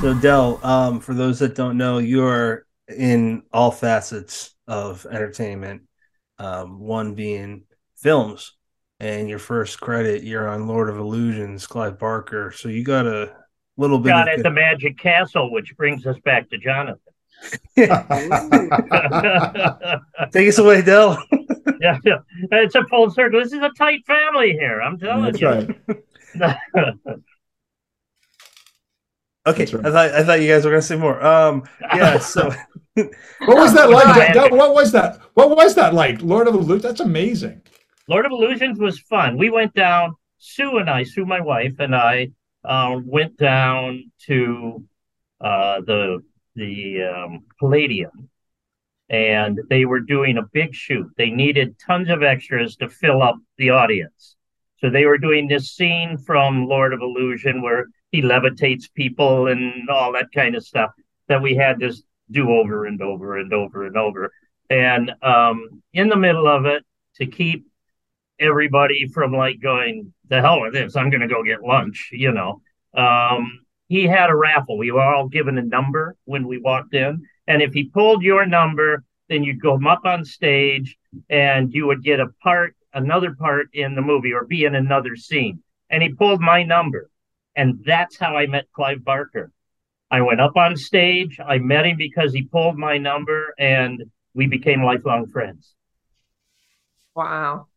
So Del, um, for those that don't know, you're in all facets of entertainment. Um, one being films, and your first credit, you're on Lord of Illusions, Clive Barker. So you got a little bit. Got at the Magic Castle, which brings us back to Jonathan. Take us away, Del. yeah, yeah, it's a full circle. This is a tight family here. I'm telling That's you. right. Okay, right. I thought I thought you guys were gonna say more. Um, yeah. So What was that like? Right. That- what was that? What was that like? Lord of the Loot? That's amazing. Lord of Illusions was fun. We went down. Sue and I, Sue, my wife, and I uh, went down to uh, the the um, Palladium, and they were doing a big shoot. They needed tons of extras to fill up the audience. So they were doing this scene from Lord of Illusion where he levitates people and all that kind of stuff that we had to do over and over and over and over. And um, in the middle of it, to keep everybody from like going the hell with this i'm gonna go get lunch you know um he had a raffle. We were all given a number when we walked in. And if he pulled your number then you'd go up on stage and you would get a part another part in the movie or be in another scene. And he pulled my number and that's how i met clive barker i went up on stage i met him because he pulled my number and we became lifelong friends Wow.